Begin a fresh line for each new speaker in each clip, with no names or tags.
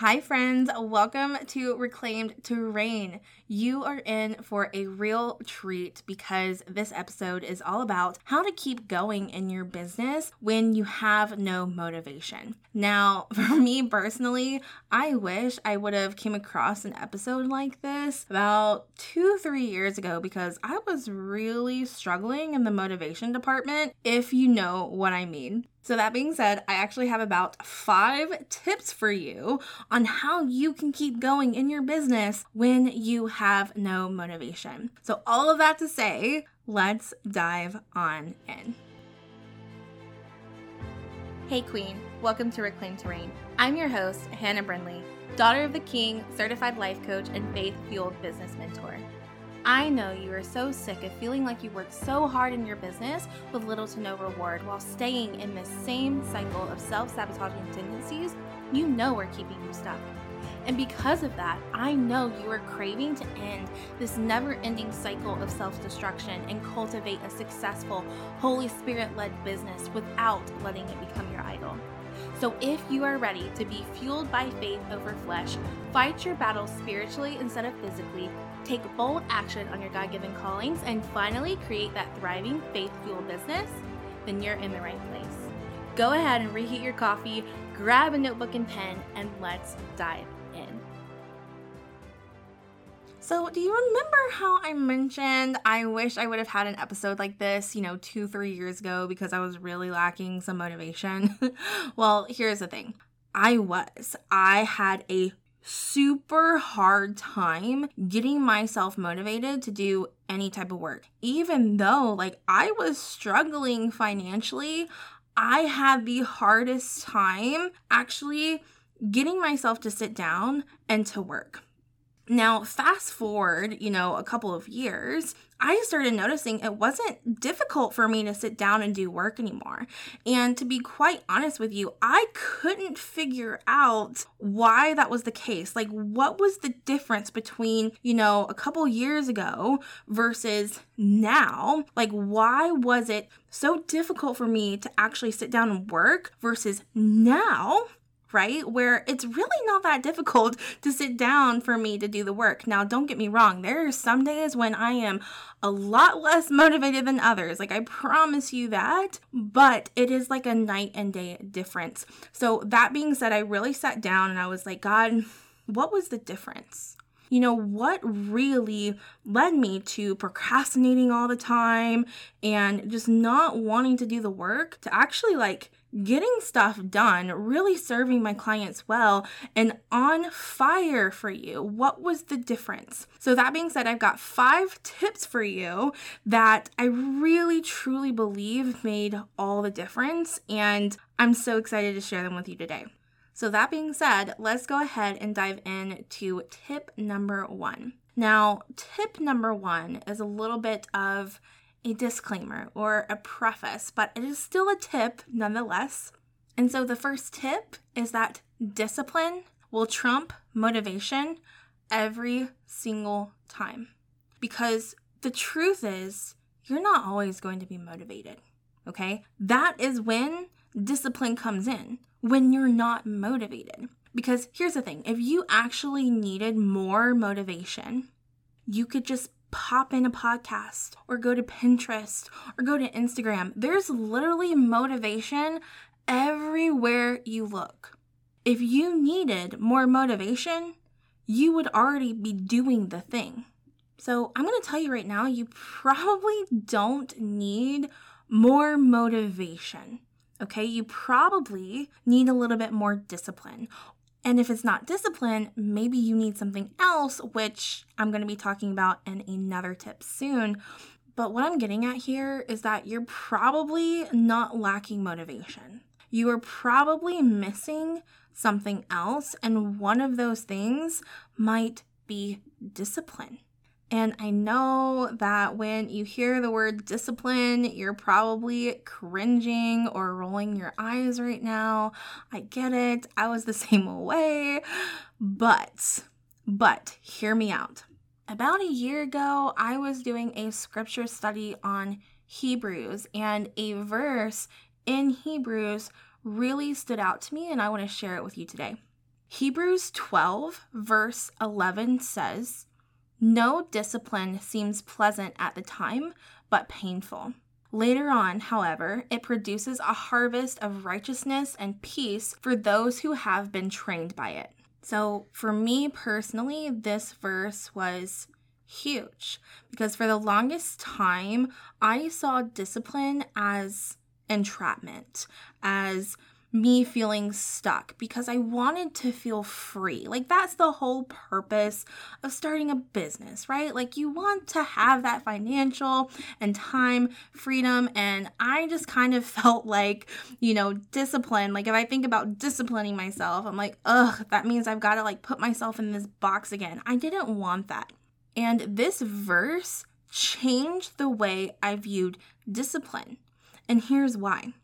Hi, friends. Welcome to Reclaimed Reign. You are in for a real treat because this episode is all about how to keep going in your business when you have no motivation. Now, for me personally, I wish I would have came across an episode like this about two, three years ago because I was really struggling in the motivation department, if you know what I mean. So, that being said, I actually have about five tips for you on how you can keep going in your business when you have no motivation. So, all of that to say, let's dive on in. Hey, Queen, welcome to Reclaimed to Reign. I'm your host, Hannah Brindley, daughter of the King, certified life coach, and faith fueled business mentor. I know you are so sick of feeling like you work so hard in your business with little to no reward while staying in this same cycle of self sabotaging tendencies you know are keeping you stuck. And because of that, I know you are craving to end this never ending cycle of self destruction and cultivate a successful, Holy Spirit led business without letting it become your idol. So, if you are ready to be fueled by faith over flesh, fight your battles spiritually instead of physically, take bold action on your God given callings, and finally create that thriving faith fueled business, then you're in the right place. Go ahead and reheat your coffee, grab a notebook and pen, and let's dive in. So, do you remember how I mentioned I wish I would have had an episode like this, you know, two, three years ago because I was really lacking some motivation? well, here's the thing I was. I had a super hard time getting myself motivated to do any type of work. Even though, like, I was struggling financially, I had the hardest time actually getting myself to sit down and to work. Now, fast forward, you know, a couple of years, I started noticing it wasn't difficult for me to sit down and do work anymore. And to be quite honest with you, I couldn't figure out why that was the case. Like, what was the difference between, you know, a couple years ago versus now? Like, why was it so difficult for me to actually sit down and work versus now? Right? Where it's really not that difficult to sit down for me to do the work. Now, don't get me wrong, there are some days when I am a lot less motivated than others. Like, I promise you that, but it is like a night and day difference. So, that being said, I really sat down and I was like, God, what was the difference? you know, what really led me to procrastinating all the time and just not wanting to do the work to actually like getting stuff done, really serving my clients well, and on fire for you. What was the difference? So, that being said, I've got five tips for you that I really truly believe made all the difference, and I'm so excited to share them with you today. So, that being said, let's go ahead and dive in to tip number one. Now, tip number one is a little bit of a disclaimer or a preface, but it is still a tip nonetheless. And so the first tip is that discipline will trump motivation every single time. Because the truth is, you're not always going to be motivated. Okay? That is when discipline comes in, when you're not motivated. Because here's the thing if you actually needed more motivation, you could just pop in a podcast or go to Pinterest or go to Instagram. There's literally motivation everywhere you look. If you needed more motivation, you would already be doing the thing. So, I'm going to tell you right now, you probably don't need more motivation. Okay, you probably need a little bit more discipline and if it's not discipline, maybe you need something else, which I'm going to be talking about in another tip soon. But what I'm getting at here is that you're probably not lacking motivation. You are probably missing something else, and one of those things might be discipline. And I know that when you hear the word discipline, you're probably cringing or rolling your eyes right now. I get it. I was the same way. But, but, hear me out. About a year ago, I was doing a scripture study on Hebrews, and a verse in Hebrews really stood out to me, and I want to share it with you today. Hebrews 12, verse 11 says, No discipline seems pleasant at the time, but painful. Later on, however, it produces a harvest of righteousness and peace for those who have been trained by it. So, for me personally, this verse was huge because for the longest time, I saw discipline as entrapment, as me feeling stuck because I wanted to feel free. Like, that's the whole purpose of starting a business, right? Like, you want to have that financial and time freedom. And I just kind of felt like, you know, discipline. Like, if I think about disciplining myself, I'm like, ugh, that means I've got to like put myself in this box again. I didn't want that. And this verse changed the way I viewed discipline. And here's why.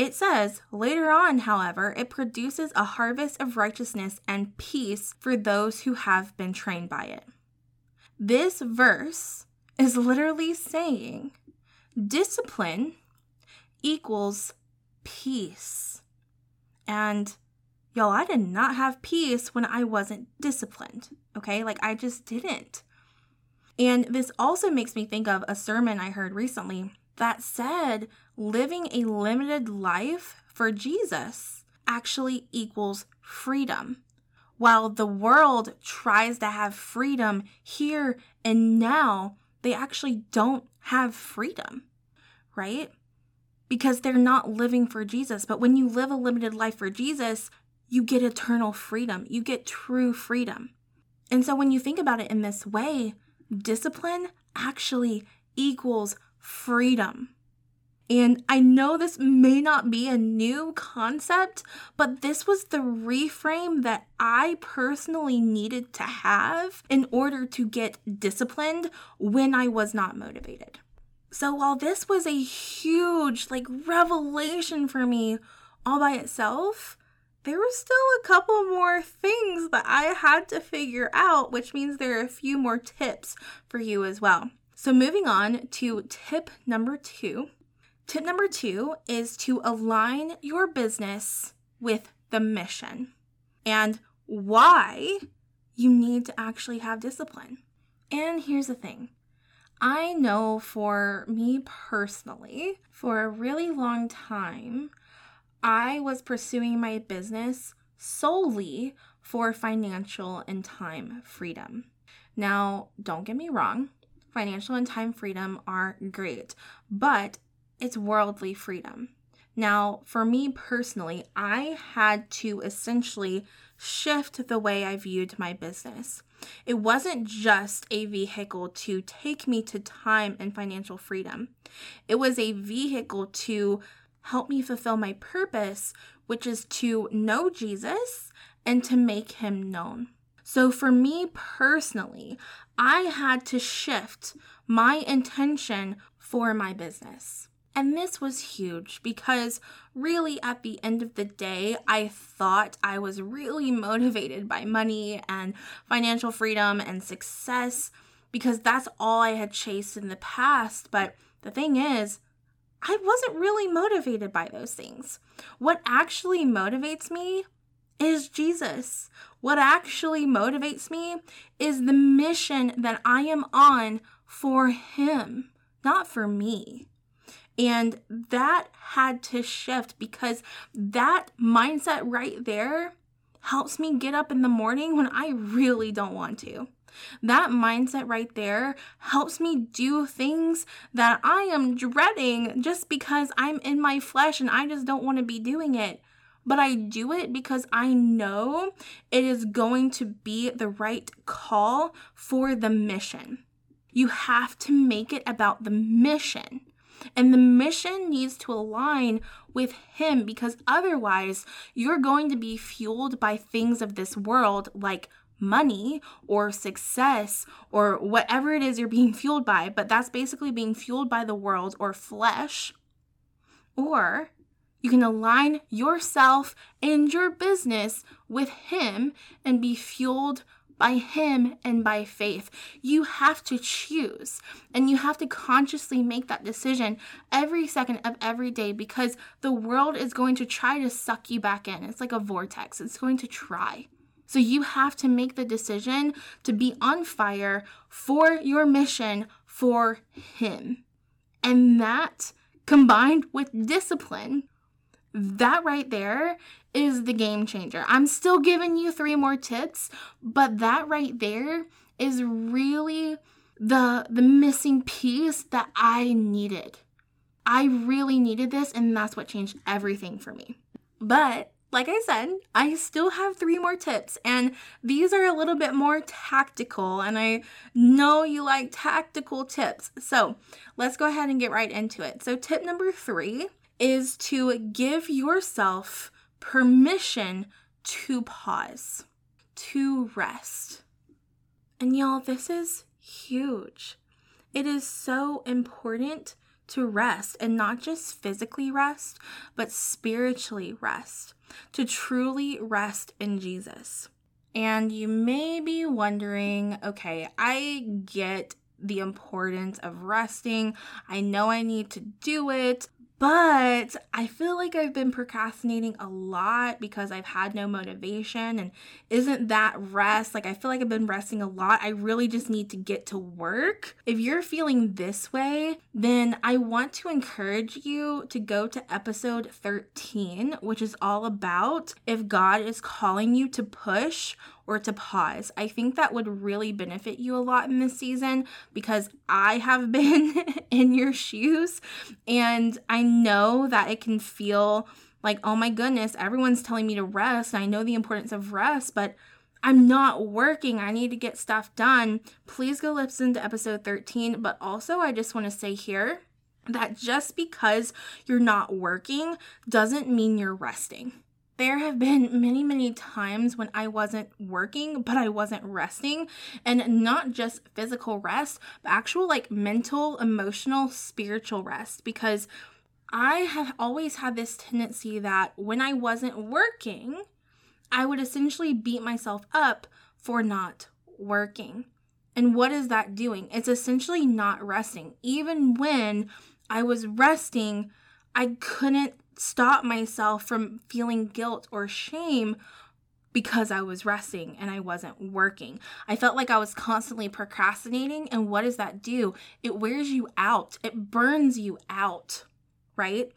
It says, later on, however, it produces a harvest of righteousness and peace for those who have been trained by it. This verse is literally saying discipline equals peace. And y'all, I did not have peace when I wasn't disciplined. Okay, like I just didn't. And this also makes me think of a sermon I heard recently that said living a limited life for Jesus actually equals freedom. While the world tries to have freedom here and now, they actually don't have freedom, right? Because they're not living for Jesus. But when you live a limited life for Jesus, you get eternal freedom. You get true freedom. And so when you think about it in this way, discipline actually equals freedom. And I know this may not be a new concept, but this was the reframe that I personally needed to have in order to get disciplined when I was not motivated. So while this was a huge like revelation for me all by itself, there were still a couple more things that I had to figure out, which means there are a few more tips for you as well. So moving on to tip number 2 Tip number two is to align your business with the mission and why you need to actually have discipline. And here's the thing I know for me personally, for a really long time, I was pursuing my business solely for financial and time freedom. Now, don't get me wrong, financial and time freedom are great, but it's worldly freedom. Now, for me personally, I had to essentially shift the way I viewed my business. It wasn't just a vehicle to take me to time and financial freedom, it was a vehicle to help me fulfill my purpose, which is to know Jesus and to make him known. So, for me personally, I had to shift my intention for my business. And this was huge because, really, at the end of the day, I thought I was really motivated by money and financial freedom and success because that's all I had chased in the past. But the thing is, I wasn't really motivated by those things. What actually motivates me is Jesus. What actually motivates me is the mission that I am on for Him, not for me. And that had to shift because that mindset right there helps me get up in the morning when I really don't want to. That mindset right there helps me do things that I am dreading just because I'm in my flesh and I just don't want to be doing it. But I do it because I know it is going to be the right call for the mission. You have to make it about the mission. And the mission needs to align with Him because otherwise, you're going to be fueled by things of this world like money or success or whatever it is you're being fueled by, but that's basically being fueled by the world or flesh. Or you can align yourself and your business with Him and be fueled by Him and by faith. You have to choose and you have to consciously make that decision every second of every day because the world is going to try to suck you back in. It's like a vortex, it's going to try. So you have to make the decision to be on fire for your mission for Him. And that combined with discipline, that right there is the game changer. I'm still giving you three more tips, but that right there is really the the missing piece that I needed. I really needed this and that's what changed everything for me. But like I said, I still have three more tips, and these are a little bit more tactical. And I know you like tactical tips. So let's go ahead and get right into it. So, tip number three is to give yourself permission to pause, to rest. And y'all, this is huge. It is so important to rest and not just physically rest, but spiritually rest, to truly rest in Jesus. And you may be wondering okay, I get the importance of resting. I know I need to do it, but I feel like I've been procrastinating a lot because I've had no motivation. And isn't that rest? Like, I feel like I've been resting a lot. I really just need to get to work. If you're feeling this way, then I want to encourage you to go to episode 13, which is all about if God is calling you to push or to pause. I think that would really benefit you a lot in this season because I have been in your shoes and I know that it can feel like, oh my goodness, everyone's telling me to rest. I know the importance of rest, but I'm not working. I need to get stuff done. Please go listen to episode 13. But also, I just want to say here that just because you're not working doesn't mean you're resting. There have been many, many times when I wasn't working, but I wasn't resting. And not just physical rest, but actual like mental, emotional, spiritual rest. Because I have always had this tendency that when I wasn't working, I would essentially beat myself up for not working. And what is that doing? It's essentially not resting. Even when I was resting, I couldn't stop myself from feeling guilt or shame because I was resting and I wasn't working. I felt like I was constantly procrastinating. And what does that do? It wears you out, it burns you out, right?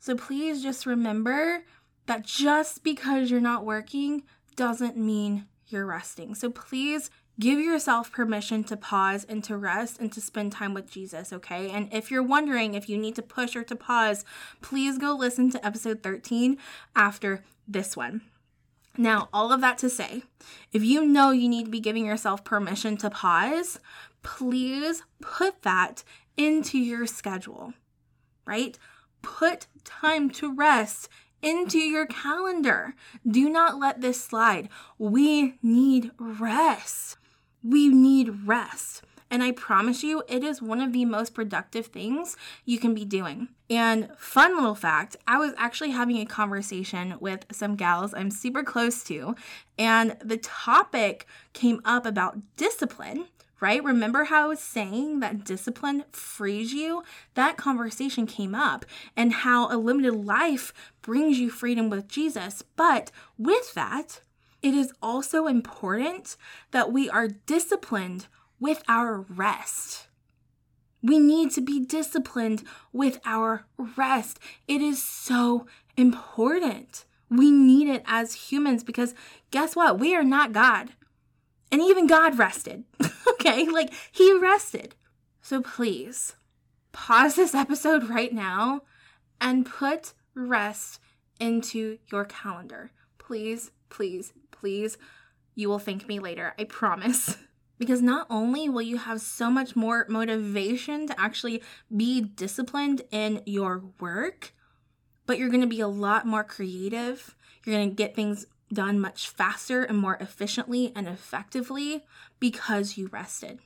So please just remember that just because you're not working doesn't mean you're resting. So please Give yourself permission to pause and to rest and to spend time with Jesus, okay? And if you're wondering if you need to push or to pause, please go listen to episode 13 after this one. Now, all of that to say, if you know you need to be giving yourself permission to pause, please put that into your schedule, right? Put time to rest into your calendar. Do not let this slide. We need rest. We need rest. And I promise you, it is one of the most productive things you can be doing. And fun little fact I was actually having a conversation with some gals I'm super close to, and the topic came up about discipline right? Remember how I was saying that discipline frees you? That conversation came up and how a limited life brings you freedom with Jesus. But with that, it is also important that we are disciplined with our rest. We need to be disciplined with our rest. It is so important. We need it as humans because guess what? We are not God. And even God rested. okay? Like he rested. So please pause this episode right now and put rest into your calendar. Please, please, please. You will thank me later, I promise. Because not only will you have so much more motivation to actually be disciplined in your work, but you're gonna be a lot more creative. You're gonna get things done much faster and more efficiently and effectively because you rested.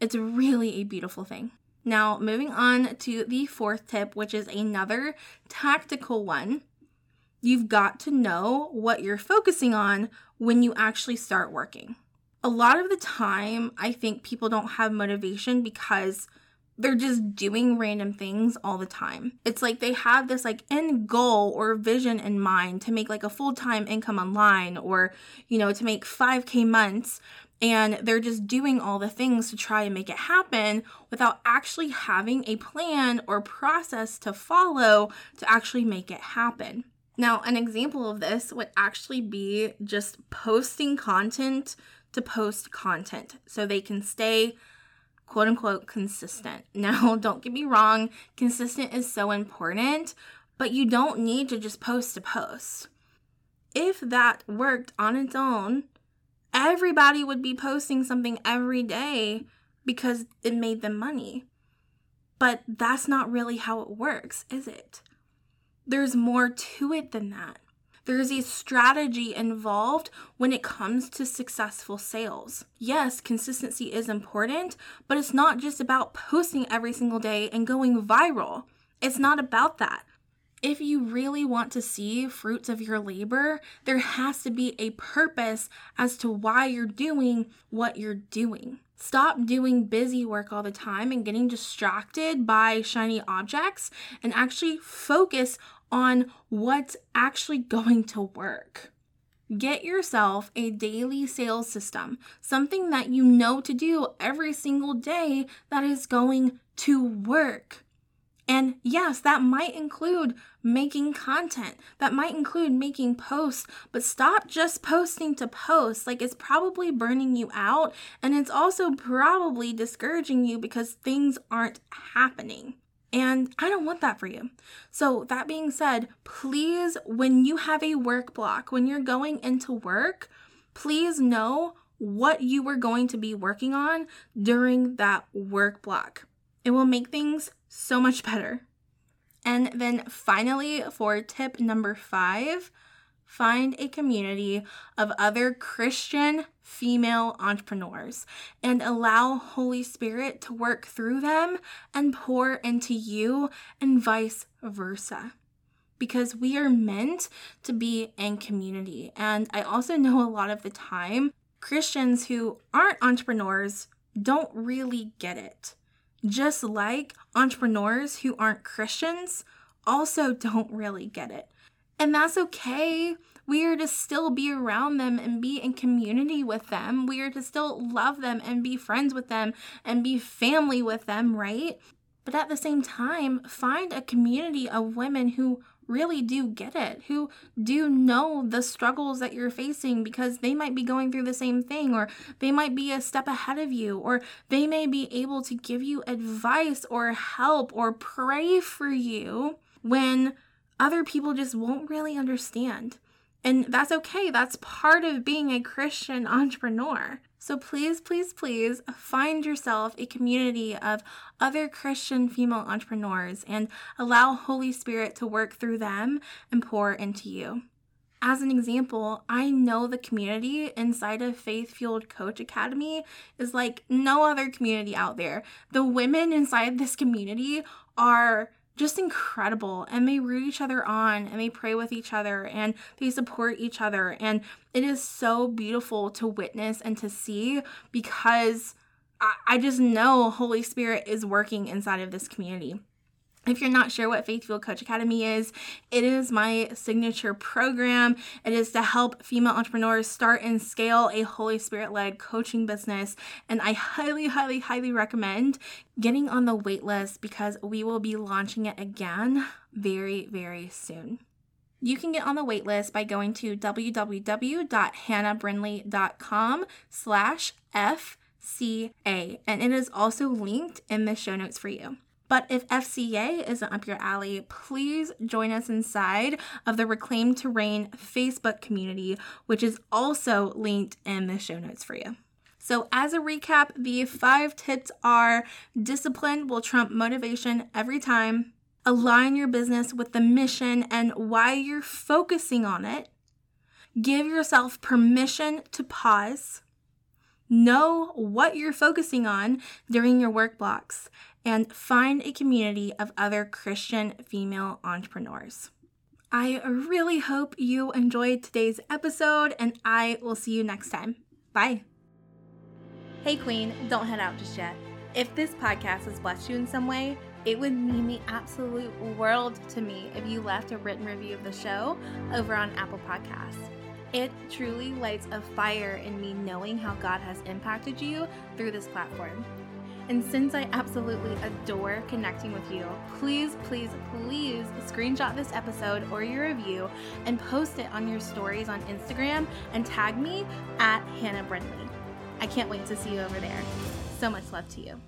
It's really a beautiful thing. Now, moving on to the fourth tip, which is another tactical one You've got to know what you're focusing on when you actually start working. A lot of the time, I think people don't have motivation because they're just doing random things all the time. It's like they have this like end goal or vision in mind to make like a full-time income online or, you know, to make 5k months and they're just doing all the things to try and make it happen without actually having a plan or process to follow to actually make it happen. Now, an example of this would actually be just posting content to post content so they can stay quote unquote consistent. Now, don't get me wrong, consistent is so important, but you don't need to just post to post. If that worked on its own, everybody would be posting something every day because it made them money. But that's not really how it works, is it? There's more to it than that. There's a strategy involved when it comes to successful sales. Yes, consistency is important, but it's not just about posting every single day and going viral. It's not about that. If you really want to see fruits of your labor, there has to be a purpose as to why you're doing what you're doing. Stop doing busy work all the time and getting distracted by shiny objects and actually focus on what's actually going to work. Get yourself a daily sales system, something that you know to do every single day that is going to work. And yes, that might include making content, that might include making posts, but stop just posting to post. Like it's probably burning you out, and it's also probably discouraging you because things aren't happening. And I don't want that for you. So, that being said, please, when you have a work block, when you're going into work, please know what you are going to be working on during that work block. It will make things so much better. And then finally, for tip number five, find a community of other Christian female entrepreneurs and allow Holy Spirit to work through them and pour into you and vice versa. Because we are meant to be in community. And I also know a lot of the time, Christians who aren't entrepreneurs don't really get it. Just like entrepreneurs who aren't Christians also don't really get it. And that's okay. We are to still be around them and be in community with them. We are to still love them and be friends with them and be family with them, right? But at the same time, find a community of women who really do get it, who do know the struggles that you're facing because they might be going through the same thing, or they might be a step ahead of you, or they may be able to give you advice or help or pray for you when other people just won't really understand. And that's okay. That's part of being a Christian entrepreneur. So please, please, please find yourself a community of other Christian female entrepreneurs and allow Holy Spirit to work through them and pour into you. As an example, I know the community inside of Faith Fueled Coach Academy is like no other community out there. The women inside this community are just incredible and they root each other on and they pray with each other and they support each other and it is so beautiful to witness and to see because I, I just know holy spirit is working inside of this community if you're not sure what Faith Fueled Coach Academy is, it is my signature program. It is to help female entrepreneurs start and scale a Holy Spirit led coaching business. And I highly, highly, highly recommend getting on the waitlist because we will be launching it again very, very soon. You can get on the waitlist by going to www.hannahbrindley.com slash FCA. And it is also linked in the show notes for you. But if FCA isn't up your alley, please join us inside of the Reclaim Reign Facebook community, which is also linked in the show notes for you. So, as a recap, the five tips are discipline will trump motivation every time, align your business with the mission and why you're focusing on it, give yourself permission to pause, know what you're focusing on during your work blocks, and find a community of other Christian female entrepreneurs. I really hope you enjoyed today's episode, and I will see you next time. Bye.
Hey, Queen, don't head out just yet.
If this podcast has blessed you in some way, it would mean the absolute world to me if you left a written review of the show over on Apple Podcasts. It truly lights a fire in me knowing how God has impacted you through this platform. And since I absolutely adore connecting with you, please, please, please screenshot this episode or your review and post it on your stories on Instagram and tag me at Hannah Brindley. I can't wait to see you over there. So much love to you.